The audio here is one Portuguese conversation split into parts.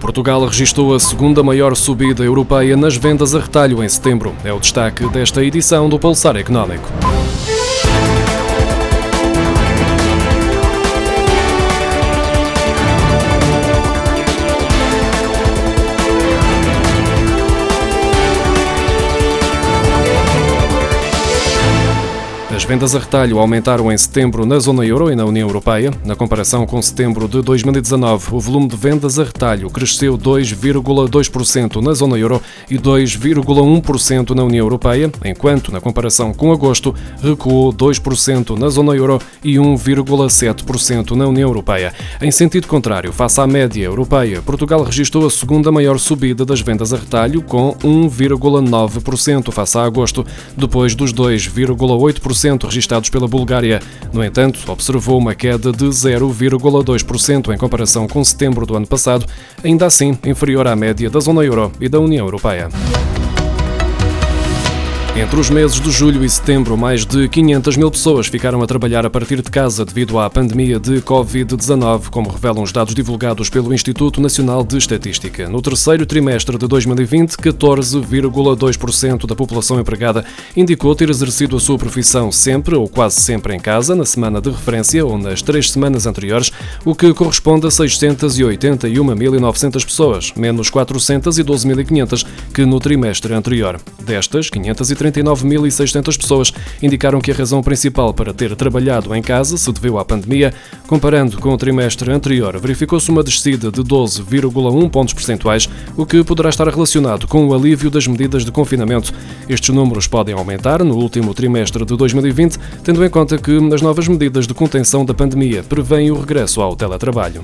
Portugal registrou a segunda maior subida europeia nas vendas a retalho em setembro. É o destaque desta edição do Pulsar Económico. As vendas a retalho aumentaram em setembro na zona euro e na União Europeia. Na comparação com setembro de 2019, o volume de vendas a retalho cresceu 2,2% na zona euro e 2,1% na União Europeia, enquanto, na comparação com agosto, recuou 2% na zona euro e 1,7% na União Europeia. Em sentido contrário, face à média europeia, Portugal registrou a segunda maior subida das vendas a retalho, com 1,9% face a agosto, depois dos 2,8% registados pela Bulgária. No entanto, observou uma queda de 0,2% em comparação com setembro do ano passado, ainda assim inferior à média da zona euro e da União Europeia. Entre os meses de julho e setembro, mais de 500 mil pessoas ficaram a trabalhar a partir de casa devido à pandemia de Covid-19, como revelam os dados divulgados pelo Instituto Nacional de Estatística. No terceiro trimestre de 2020, 14,2% da população empregada indicou ter exercido a sua profissão sempre ou quase sempre em casa, na semana de referência ou nas três semanas anteriores, o que corresponde a 681.900 pessoas, menos 412.500 que no trimestre anterior. Destas, 530 39.600 pessoas indicaram que a razão principal para ter trabalhado em casa se deveu à pandemia. Comparando com o trimestre anterior, verificou-se uma descida de 12,1 pontos percentuais, o que poderá estar relacionado com o alívio das medidas de confinamento. Estes números podem aumentar no último trimestre de 2020, tendo em conta que as novas medidas de contenção da pandemia prevêem o regresso ao teletrabalho.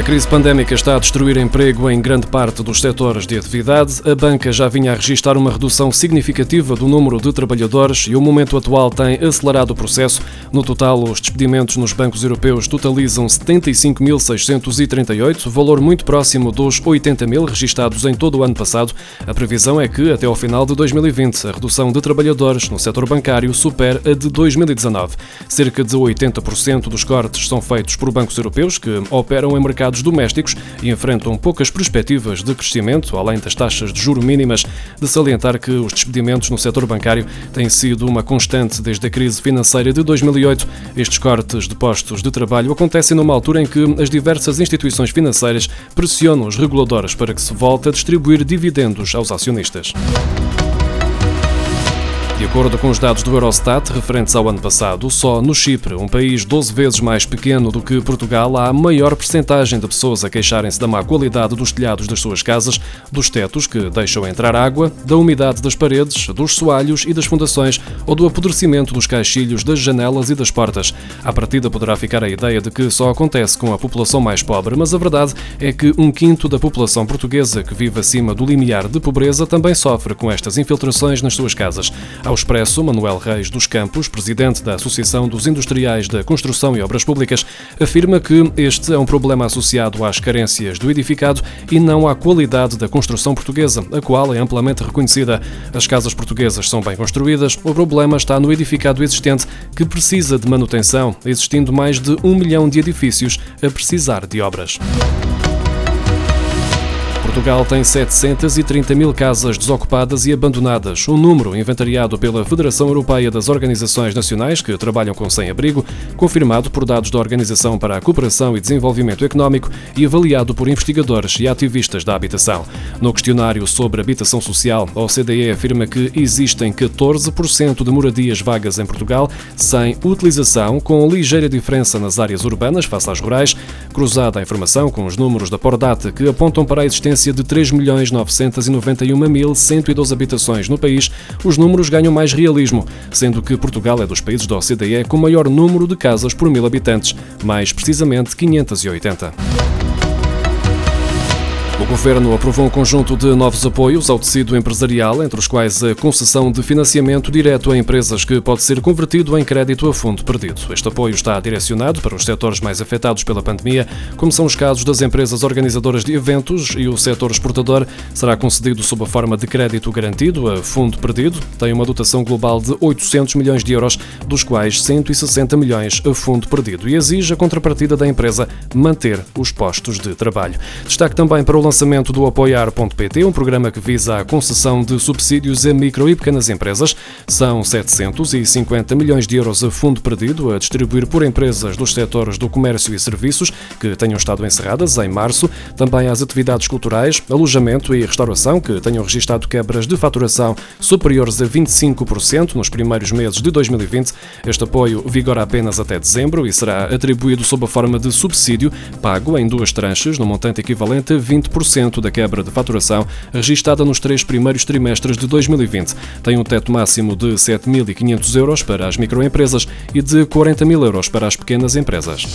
A crise pandémica está a destruir emprego em grande parte dos setores de atividade. A banca já vinha a registrar uma redução significativa do número de trabalhadores e o momento atual tem acelerado o processo. No total, os despedimentos nos bancos europeus totalizam 75.638, valor muito próximo dos 80 mil registados em todo o ano passado. A previsão é que, até ao final de 2020, a redução de trabalhadores no setor bancário supere a de 2019. Cerca de 80% dos cortes são feitos por bancos europeus que operam em mercado domésticos e enfrentam poucas perspectivas de crescimento, além das taxas de juro mínimas, de salientar que os despedimentos no setor bancário têm sido uma constante desde a crise financeira de 2008. Estes cortes de postos de trabalho acontecem numa altura em que as diversas instituições financeiras pressionam os reguladores para que se volte a distribuir dividendos aos acionistas. De acordo com os dados do Eurostat referentes ao ano passado, só no Chipre, um país 12 vezes mais pequeno do que Portugal, há a maior percentagem de pessoas a queixarem-se da má qualidade dos telhados das suas casas, dos tetos que deixam entrar água, da umidade das paredes, dos soalhos e das fundações ou do apodrecimento dos caixilhos das janelas e das portas. À partida poderá ficar a ideia de que só acontece com a população mais pobre, mas a verdade é que um quinto da população portuguesa que vive acima do limiar de pobreza também sofre com estas infiltrações nas suas casas. Ao Expresso, Manuel Reis dos Campos, presidente da Associação dos Industriais da Construção e Obras Públicas, afirma que este é um problema associado às carências do edificado e não à qualidade da construção portuguesa, a qual é amplamente reconhecida. As casas portuguesas são bem construídas, o problema está no edificado existente, que precisa de manutenção, existindo mais de um milhão de edifícios a precisar de obras. Portugal tem 730 mil casas desocupadas e abandonadas, um número inventariado pela Federação Europeia das Organizações Nacionais que trabalham com sem-abrigo, confirmado por dados da Organização para a Cooperação e Desenvolvimento Económico e avaliado por investigadores e ativistas da habitação. No questionário sobre habitação social, a OCDE afirma que existem 14% de moradias vagas em Portugal sem utilização, com ligeira diferença nas áreas urbanas face às rurais, cruzada a informação com os números da Pordata que apontam para a existência existência de 3.991.112 habitações no país, os números ganham mais realismo, sendo que Portugal é dos países da OCDE com maior número de casas por mil habitantes, mais precisamente 580. O Governo aprovou um conjunto de novos apoios ao tecido empresarial, entre os quais a concessão de financiamento direto a empresas que pode ser convertido em crédito a fundo perdido. Este apoio está direcionado para os setores mais afetados pela pandemia, como são os casos das empresas organizadoras de eventos e o setor exportador. Será concedido sob a forma de crédito garantido a fundo perdido. Tem uma dotação global de 800 milhões de euros, dos quais 160 milhões a fundo perdido, e exige a contrapartida da empresa manter os postos de trabalho. Destaque também para o lançamento do Apoiar.pt, um programa que visa a concessão de subsídios a micro e pequenas empresas. São 750 milhões de euros a fundo perdido a distribuir por empresas dos setores do comércio e serviços que tenham estado encerradas em março, também às atividades culturais, alojamento e restauração que tenham registrado quebras de faturação superiores a 25% nos primeiros meses de 2020. Este apoio vigora apenas até dezembro e será atribuído sob a forma de subsídio pago em duas tranches no montante equivalente a 20% da quebra de faturação registada nos três primeiros trimestres de 2020. Tem um teto máximo de 7.500 euros para as microempresas e de 40 mil euros para as pequenas empresas.